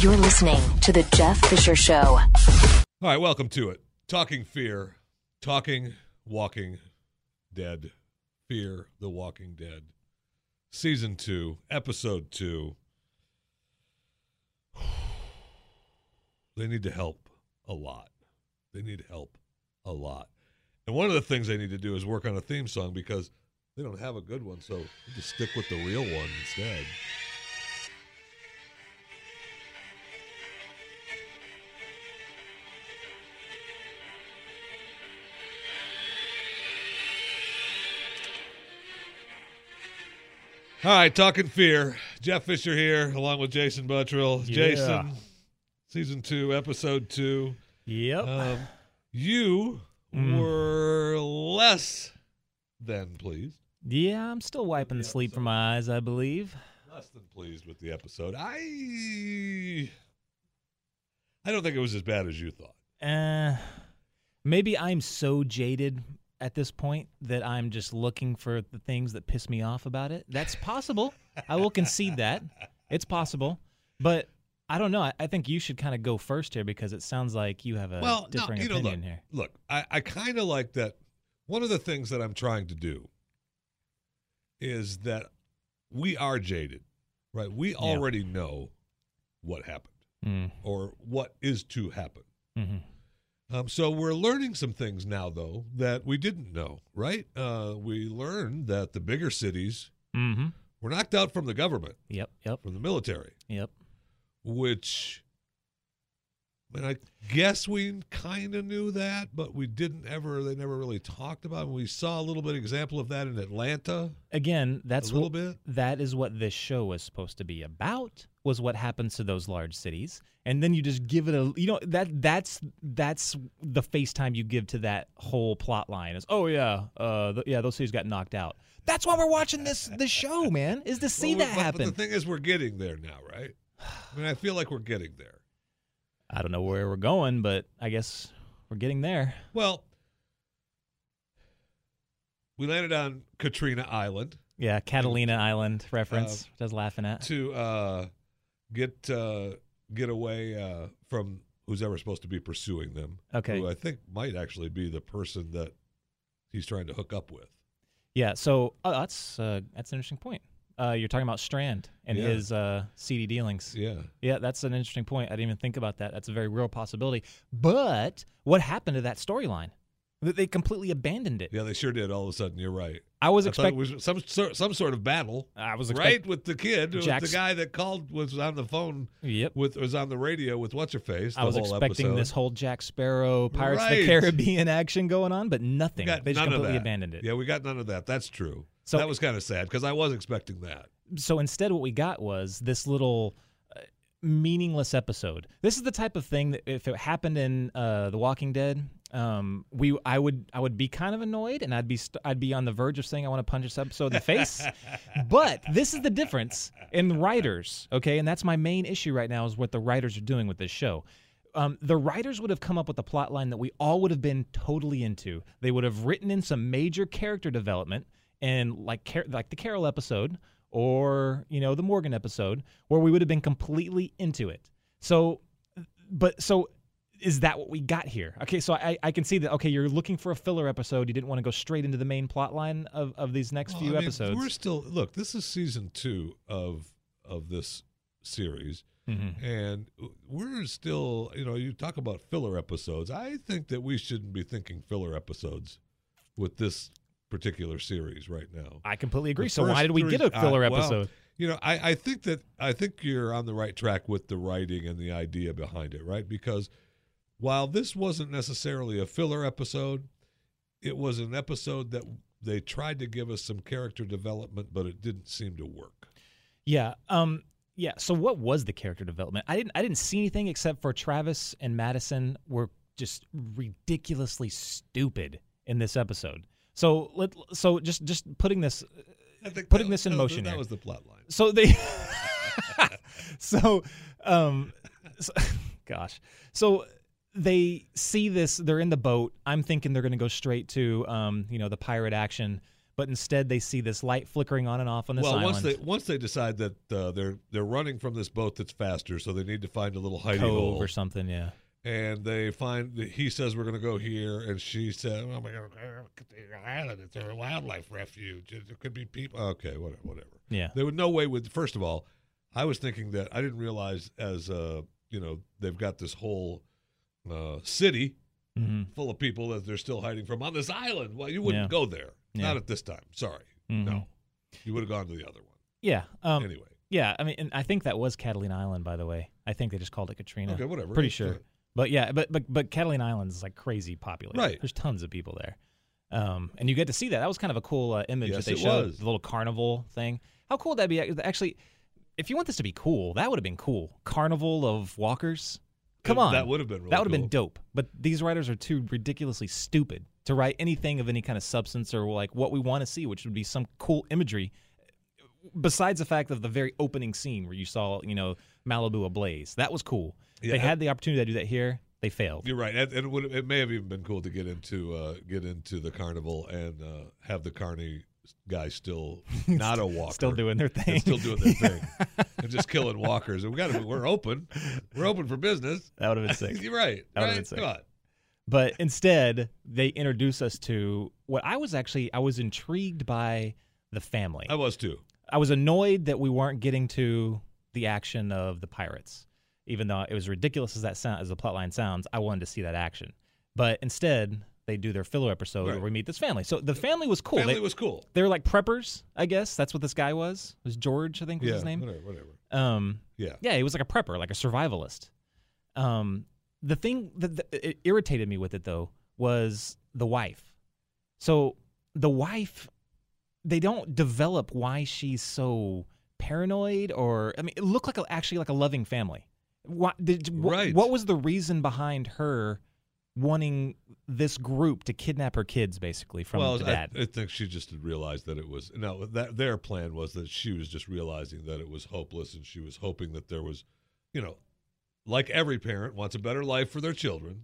You're listening to The Jeff Fisher Show. All right, welcome to it. Talking fear, talking walking dead, fear the walking dead. Season 2, episode 2. They need to help a lot. They need help a lot. And one of the things they need to do is work on a theme song because they don't have a good one, so just stick with the real one instead. All right, talking fear. Jeff Fisher here, along with Jason Buttrill. Yeah. Jason, season two, episode two. Yep. Um, you Mm. were less than pleased. yeah, I'm still wiping the sleep from my eyes, I believe. Less than pleased with the episode. I I don't think it was as bad as you thought. Uh, maybe I'm so jaded at this point that I'm just looking for the things that piss me off about it. That's possible. I will concede that. It's possible. But I don't know. I, I think you should kind of go first here because it sounds like you have a well, no, you know, opinion look, here. look, I, I kind of like that. One of the things that I'm trying to do is that we are jaded, right? We already know what happened Mm, or what is to happen. hmm Um, so we're learning some things now, though, that we didn't know, right? Uh, we learned that the bigger cities hmm were knocked out from the government, Yep. Yep. from the military, Yep. which, I mean, I guess we kind of knew that, but we didn't ever, they never really talked about it. We saw a little bit example of that in Atlanta, Again, that's a little what, bit. that is what this show was supposed to be about was what happens to those large cities. And then you just give it a you know that that's that's the FaceTime you give to that whole plot line is oh yeah uh th- yeah those cities got knocked out. That's why we're watching this this show man is to see Well, that but- happen. But the thing is, we're getting there now, right? I mean, I feel like we're getting there. I don't know where we're going but I guess we're getting there. Well, we landed on Katrina Island. Yeah Catalina Island reference. Just laughing at. to uh, get uh, get away uh, from who's ever supposed to be pursuing them. Okay. Who I think might actually be the person that he's trying to hook up with. yeah so oh, that's uh, that's an interesting point uh, you're talking about Strand and Yeah. his uh, CD dealings Yeah. Yeah, that's an interesting point. I didn't even think about that. That's a very real possibility. But what happened to that storyline? That they completely abandoned it. Yeah, they sure did. All of a sudden, you're right. I was expecting. some sort, some sort of battle, I was right, with the kid, with the guy that called was on the phone Yep. with was on the radio with what's her face. I was expecting episode. this whole Jack Sparrow Pirates of the Caribbean action going on, but nothing. Got They just completely abandoned it. Yeah, we got none of that. That's true. So- that was kind of sad because I was expecting that. so instead what we got was this little uh, meaningless episode this is the type of thing that if it happened in uh, the walking dead um, we i would i would be kind of annoyed and i'd be st- i'd be on the verge of saying i want to punch this episode in the face but this is the difference in writers okay and that's my main issue right now is what the writers are doing with this show um, the writers would have come up with a plot line that we all would have been totally into. They would have written in some major character development, and like Car- like the Carol episode or you know the Morgan episode, where we would have been completely into it. So, but so is that what we got here? Okay, so I, I can see that. Okay, you're looking for a filler episode. You didn't want to go straight into the main plot line of, of these next Well, few I mean, episodes. We're still look. This is season two of of this series, Mhm. and we're still. You know, you talk about filler episodes. I think that we shouldn't be thinking filler episodes with this particular series right now. I completely agree. The So why did we get a filler I- well, episode? You know, I, I think that I think you're on the right track with the writing and the idea behind it, right? Because while this wasn't necessarily a filler episode, it was an episode that they tried to give us some character development, but it didn't seem to work. Yeah. Um. Yeah. So what was the character development? I didn't. I didn't see anything except for Travis and Madison were just ridiculously stupid in this episode. So let. So just just putting this. Putting this in that was- motion That here. was the plot line. So they. so, um, so, gosh. So they see this. They're in the boat. I'm thinking they're going to go straight to, um, you know, the pirate action. but instead they see this light flickering on and off on this well, island. once they once they decide that uh, they're they're running from this boat that's faster, so they need to find a little hiding cove hole. or something, yeah. and they find that he says we're going to go here, and she said, "Oh my God, island! It's a wildlife refuge. There could be people." Okay, whatever, whatever. Yeah. There would no way with. First of all, I was thinking that I didn't realize as uh, you know they've got this whole uh, city hmm full of people that they're still hiding from on this island. Well, you wouldn't Yeah. go there. Yeah. Not at this time. Sorry. Mhm. No, you would have gone to the other one Yeah. Um, anyway. Yeah, I mean, and I think that was Catalina Island, by the way. I think they just called it Katrina. Okay, whatever. Pretty sure. fine. But yeah, but but but Catalina Island is like crazy popular. Right. There's tons of people there. Um, and you get to see that. That was kind of a cool uh, image Yes, that they it showed. was. The little carnival thing. How cool would that be? Actually, if you want this to be cool, that would have been cool. Carnival of walkers. Come on. that would have been really that would have cool. been dope. But these writers are too ridiculously stupid to write anything of any kind of substance or like what we want to see, which would be some cool imagery. Besides the fact of the very opening scene where you saw, you know, Malibu ablaze, that was cool. Yeah, they had the opportunity to do that here. They failed. You're right, and, it, would, it may have even been cool to get into uh, get into the carnival and uh, have the carny guy still not a walker, Still doing their thing. still doing their thing, and just killing walkers. We got to. We're open. We're open for business. that would have been sick. You're right. That would've right? been sick. Come on. But instead, they introduce us to what I was actually I was intrigued by the family. I was too. I was annoyed that we weren't getting to the action of the pirates, even though it was ridiculous as that sound as the plotline sounds. I wanted to see that action, but instead they do their filler episode Right. where we meet this family. So the family was cool. Family they, was cool. they were like preppers, I guess. That's what this guy was. It was George, I think was Yeah. his name. Whatever. Whatever. Um, Yeah. yeah, he was like a prepper, like a survivalist. Um, the thing that, that it irritated me with it though was the wife. So the wife, they don't develop why she's so paranoid, or I mean, it looked like a, actually like a loving family. What did Right. What was the reason behind her wanting this group to kidnap her kids, basically from well, the I, dad? I think she just realized that it was no. That their plan was that she was just realizing that it was hopeless, and she was hoping that there was, you know, like every parent wants a better life for their children.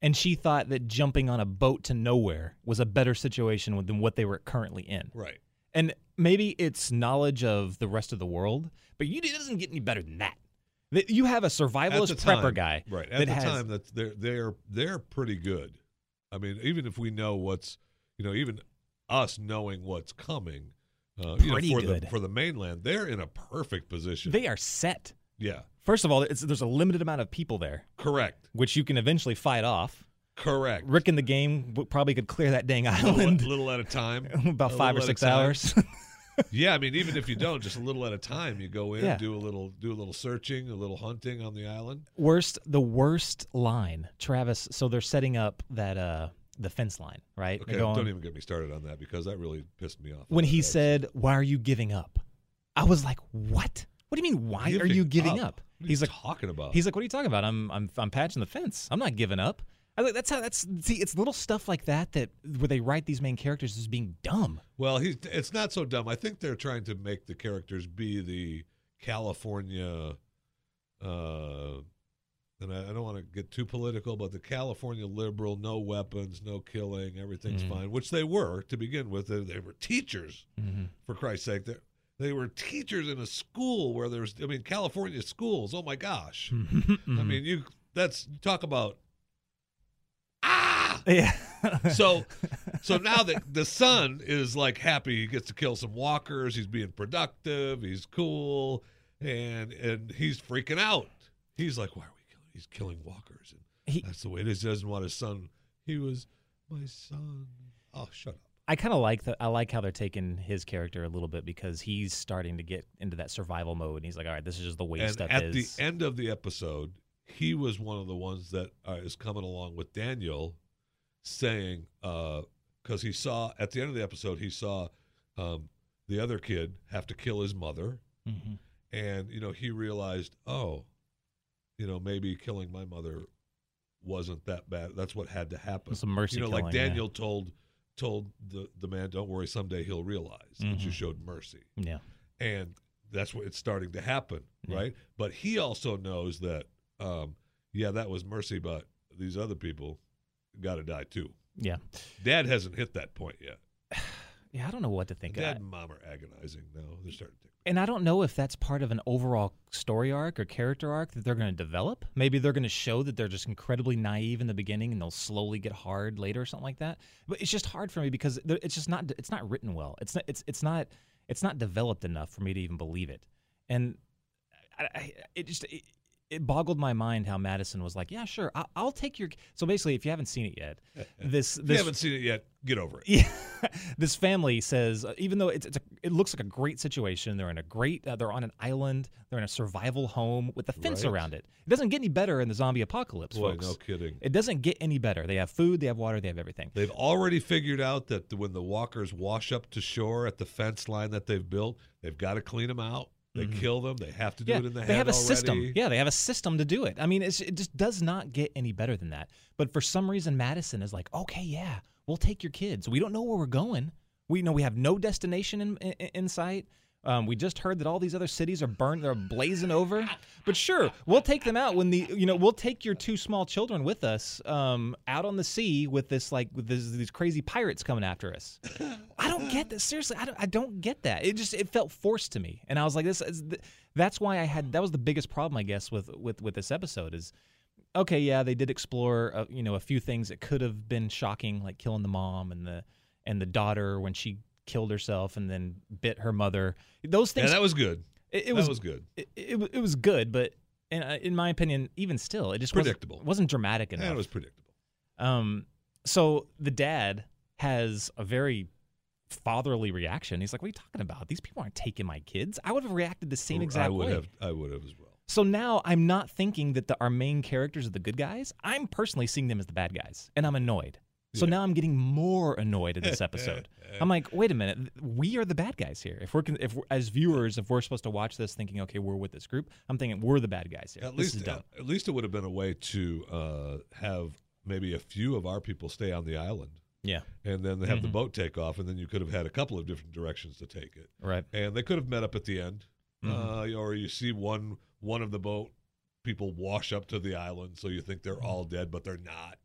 and she thought that jumping on a boat to nowhere was a better situation than what they were currently in. Right. And maybe it's knowledge of the rest of the world, but you, it doesn't get any better than that. That You have a survivalist the prepper guy, right? At the has- time, that they're they're they're pretty good. I mean, even if we know what's, you know, even us knowing what's coming, uh, you know, for good. the for the mainland, they're in a perfect position. They are set. yeah, First of all, it's, there's a limited amount of people there, correct, which you can eventually fight off. correct. Rick in the game probably could clear that dang little, A little at a time. about a five or little six hours. Yeah, I mean, even if you don't, just a little at a time, you go in, Yeah. do a little, do a little searching, a little hunting on the island. worst, the worst line, Travis. So they're setting up that uh the fence line, right? Okay, going- don't even get me started on that because that really pissed me off. when he said, "Why are you giving up?" I was like, "What? What do you mean? Why are you giving up?" What are He's you like, talking about. "He's like, what are you talking about? I'm I'm I'm patching the fence. I'm not giving up." I like, "That's how that's see. It's little stuff like that that where they write these main characters as being dumb." Well, he's it's not so dumb. I think they're trying to make the characters be the California uh and I, I don't want to get too political, but the California liberal, no weapons, no killing, everything's Mhm. fine, which they were to begin with. They, they were teachers, Mm-hmm. for Christ's sake. They, they were teachers in a school where there's, I mean, California schools. Oh my gosh! Mm-hmm. I mean, you that's you talk about. Yeah. So, so now that the son is like happy, he gets to kill some walkers. He's being productive. He's cool, and and he's freaking out. He's like, "Why are we killing? He's killing walkers, and He- that's the way it is. He doesn't want his son. He was my son. Oh, shut up. I kind of like that. I like how they're taking his character a little bit because he's starting to get into that survival mode. And he's like, "All right, this is just the way and stuff at is." the end of the episode, he was one of the ones that uh, is coming along with Daniel, saying, because he saw at the end of the episode, he saw um, the other kid have to kill his mother, Mhm. and you know he realized, oh, you know maybe killing my mother wasn't that bad. That's what had to happen. Some mercy you know, like killing, yeah. Daniel told told the the man, "Don't worry, someday he'll realize that you Mhm. showed mercy." Yeah. and that's what it's starting to happen, Yeah. right? But he also knows that, um, yeah, that was mercy, but these other people got to die too. Yeah. Dad hasn't hit that point yet. yeah, I don't know what to think. Dad and mom are agonizing now. They're starting to. and I don't know if that's part of an overall story arc or character arc that they're going to develop. Maybe they're going to show that they're just incredibly naive in the beginning and they'll slowly get hard later or something like that. But it's just hard for me because it's just not it's not written well. It's not it's it's not it's not developed enough for me to even believe it. And I, I, it just it, it boggled my mind how Madison was like, "Yeah, sure, I'll, I'll take your." So basically, if you haven't seen it yet, this If you haven't seen it yet, get over it. yeah, this family says uh, even though it's, it's a, it looks like a great situation, they're in a great uh, they're on an island, they're in a survival home with a fence Right. around it. It doesn't get any better in the zombie apocalypse, Boy, folks. no kidding. It doesn't get any better. They have food, they have water, they have everything. They've already figured out that when the walkers wash up to shore at the fence line that they've built, they've got to clean them out. They kill them. They have to do Mm-hmm. Yeah, it in the they have a already. system. Yeah, they have a system to do it. I mean, it's, it just does not get any better than that. But for some reason, Madison is like, okay, yeah, we'll take your kids. We don't know where we're going. We know we have no destination in, in, in sight. Um, we just heard that all these other cities are burned, they're blazing over. But sure, we'll take them out when the you know we'll take your two small children with us um, out on the sea with this like with this, these crazy pirates coming after us. I don't get this seriously. I don't, I don't get that. It just it felt forced to me, and I was like, this. Is that's why I had that was the biggest problem I guess with with with this episode is. Okay, yeah, they did explore, uh, you know, a few things that could have been shocking, like killing the mom and the and the daughter when she killed herself and then bit her mother. Those things. Yeah, that was good. it, it was, was good. it, it, it was good, but in, uh, in my opinion, even still, it just Predictable. wasn't, wasn't dramatic enough. Yeah, it was predictable. Um, so the dad has a very fatherly reaction. He's like, "What are you talking about? These people aren't taking my kids." I would have reacted the same exact I would way. have. I would have as well. So now I'm not thinking that the, our main characters are the good guys. I'm personally seeing them as the bad guys, and I'm annoyed. So Yeah. now I'm getting more annoyed in this episode. I'm like, wait a minute, we are the bad guys here. If we're if we're, as viewers, if we're supposed to watch this thinking, okay, we're with this group, I'm thinking we're the bad guys here. At this least, is dumb. at least it would have been a way to uh, have maybe a few of our people stay on the island, yeah, and then they have the Mhm. boat take off, and then you could have had a couple of different directions to take it, right. and they could have met up at the end, Mhm. uh, or you see one one of the boat people wash up to the island, so you think they're all dead, but they're not.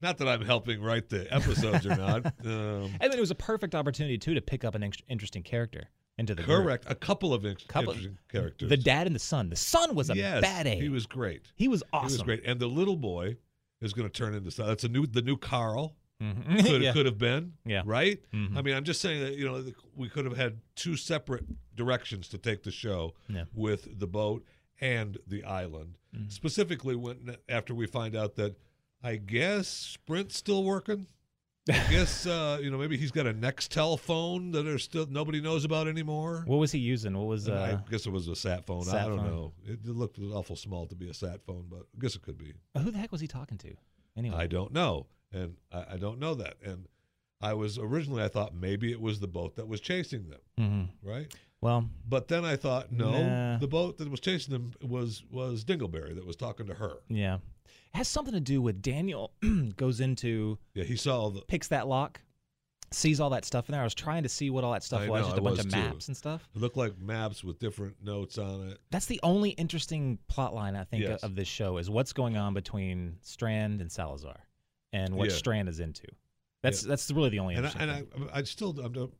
Not that I'm helping write the episodes or not. Um, And then it was a perfect opportunity too to pick up an ex- interesting character into the group. correct. A couple of in- Couple- interesting characters. The dad and the son. The son was a yes, bad A. He was great. He was awesome. He was great, and the little boy is going to turn into that's a new the new Carl Mhm. could yeah. could have been Yeah. right. Mhm. I mean, I'm just saying that you know we could have had two separate directions to take the show Yeah. with the boat and the island. Mhm. Specifically, when after we find out that I guess Sprint's still working. I guess uh, you know maybe he's got a Nextel phone that there's still nobody knows about anymore. What was he using? What was uh, I guess it was a sat phone. I don't phone. know. It, looked awful small to be a sat phone, but I guess it could be. who the heck was he talking to? Anyway. I don't know, and I, I don't know that. And I was originally I thought maybe it was the boat that was chasing them, hmm right? Well, But then I thought no, Nah. the boat that was chasing them was was Dingleberry that was talking to her. yeah. It has something to do with Daniel goes into Yeah, he saw the. picks that lock, sees all that stuff in there. I was trying to see what all that stuff I was, know, just a I bunch of too. maps and stuff. It looked like maps with different notes on it. That's the only interesting plot line I think Yes. of this show is what's going on between Strand and Salazar, and what Yeah. Strand is into. That's that's really the only And I, interesting and. I, I still I'm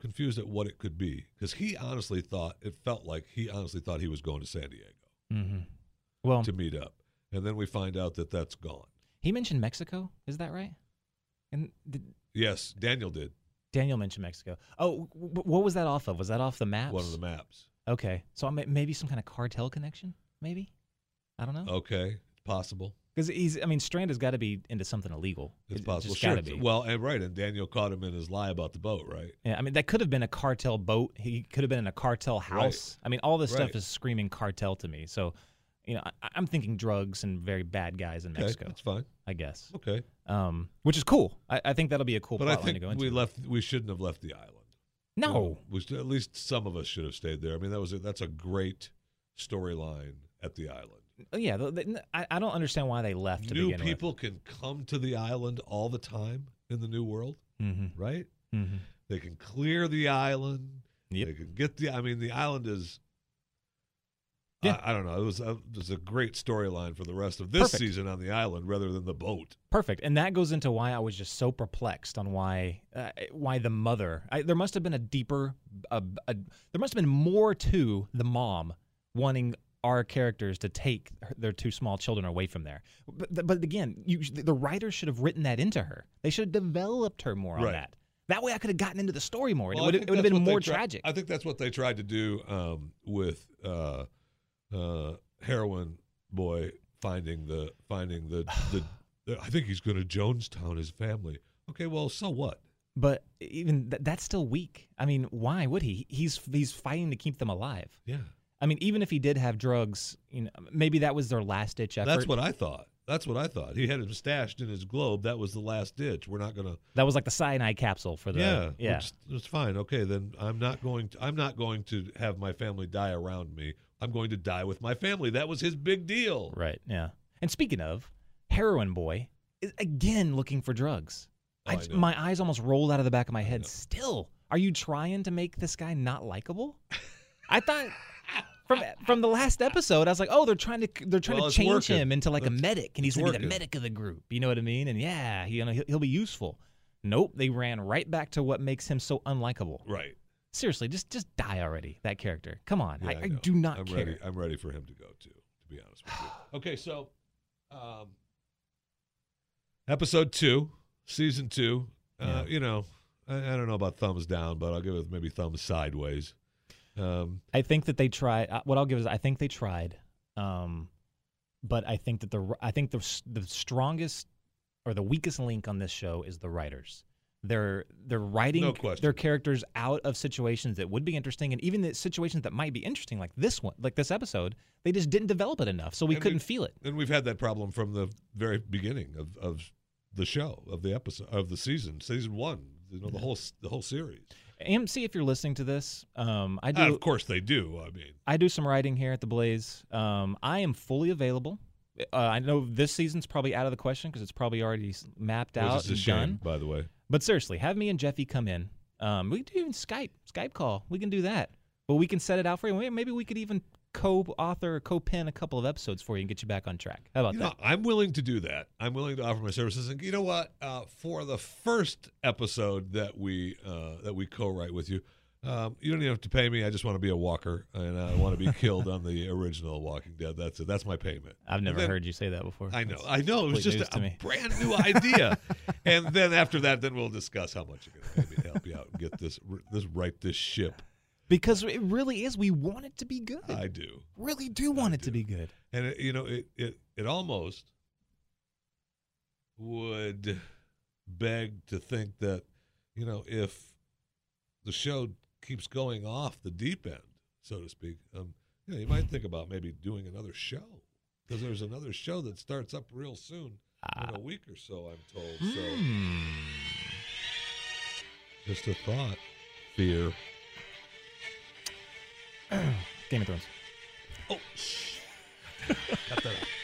confused at what it could be because he honestly thought it felt like he honestly thought he was going to San Diego hmm Well, to meet up, and then we find out that that's gone. he mentioned Mexico. Is that right? And did Yes, Daniel did Daniel mentioned Mexico. Oh, w- what was that off of? Was that off the maps? one of the maps. Okay, so may- maybe some kind of cartel connection. Maybe I don't know. Okay, possible. Because he's, I mean, Strand has got to be into something illegal. It's It- possible. Just Sure. be. Well, and right, and Daniel caught him in his lie about the boat, right? Yeah, I mean, that could have been a cartel boat. He could have been in a cartel house. I mean, all this Right. stuff is screaming cartel to me. So, you know, I, I'm thinking drugs and very bad guys in Okay, Mexico. that's fine. I guess, Okay, um, which is cool. I, I think that'll be a cool but plot I line think to go into. we left. We shouldn't have left the island. no, we should, at least some of us should have stayed there. I mean, that was a, that's a great storyline at the island. Yeah, the, the, I, I don't understand why they left to New people can come to the island all the time in the new world. Mm-hmm. right? Mm-hmm. They can clear the island. Yep. They can get the. I mean, the island is Yeah. I, I don't know. It was a, it was a great storyline for the rest of this Perfect. season on the island rather than the boat. Perfect, and that goes into why I was just so perplexed on why uh, why the mother. I, there must have been a deeper, a, a, there must have been more to the mom wanting our characters to take their two small children away from there. But, but again, you, the writers should have written that into her. They should have developed her more on that. That way, I could have gotten into the story more. Well, it would have, it would have been more tri- tragic. I think that's what they tried to do um, with uh, uh, heroin boy finding the finding the the. the I think he's going to Jonestown his family. Okay, well, so what? But even th- that's still weak. I mean, why would he? He's he's fighting to keep them alive. Yeah, I mean, even if he did have drugs, you know, maybe that was their last ditch effort. that's what I thought. That's what I thought. He had him stashed in his globe. That was the last ditch. We're not going to. that was like the cyanide capsule for the yeah, yeah. Which, it's fine. Okay, then I'm not going. To, I'm not going to have my family die around me. I'm going to die with my family. That was his big deal. Right. Yeah. And speaking of, heroin boy is again looking for drugs. Oh, I know. my eyes almost rolled out of the back of my head. Still, are you trying to make this guy not likable? I thought from from the last episode, I was like, oh, they're trying to they're trying Well, to change working. him into like a medic, and he's gonna be the medic of the group. You know what I mean? And yeah, you know he'll, he'll be useful. Nope, they ran right back to what makes him so unlikable. Right. Seriously, just just die already. That character. Come on, Yeah, I, I know. do not I'm care. ready. I'm ready for him to go too. To be honest with you. Okay, so um, episode two, season two. Uh, Yeah. You know, I, I don't know about thumbs down, but I'll give it maybe thumbs sideways. Um, I think that they tried. Uh, what I'll give is I think they tried, um, but I think that the I think the the strongest or the weakest link on this show is the writers. They're they're writing No their characters out of situations that would be interesting, and even the situations that might be interesting, like this one, like this episode, they just didn't develop it enough, so we And couldn't feel it. and we've had that problem from the very beginning of, of the show, of the episode, of the season, season one. You know, the whole the whole series. AMC, if you're listening to this, um, I do And of course, they do. I mean, I do some writing here at the Blaze. Um, I am fully available. Uh, I know this season's probably out of the question because it's probably already mapped which out is a and shame, done. by the way. But seriously, have me and Jeffy come in. Um, we can do even Skype, Skype call. We can do that. But we can set it out for you. Maybe we could even co-author or co-pen a couple of episodes for you and get you back on track. How about You that? know, I'm willing to do that. I'm willing to offer my services. And you know what? Uh, for the first episode that we uh, that we co-write with you, um, you don't even have to pay me. I just want to be a walker, and I want to be killed on the original Walking Dead. That's it. That's my payment. I've never then- heard you say that before. I know. That's- I know. It was just news a, brand new idea. and then after that, then we'll discuss how much you're going to pay me to help you out and get this this right this ship. Because it really is. We want it to be good. I do. really do want it to be good. And it, you know, it, it it almost would beg to think that, you know, if the show keeps going off the deep end, so to speak, um, you know, you might think about maybe doing another show because there's another show that starts up real soon in a week or so. I'm told. So Hmm. just a thought. Fear. Game of Thrones. Oh, shh. Cut that out.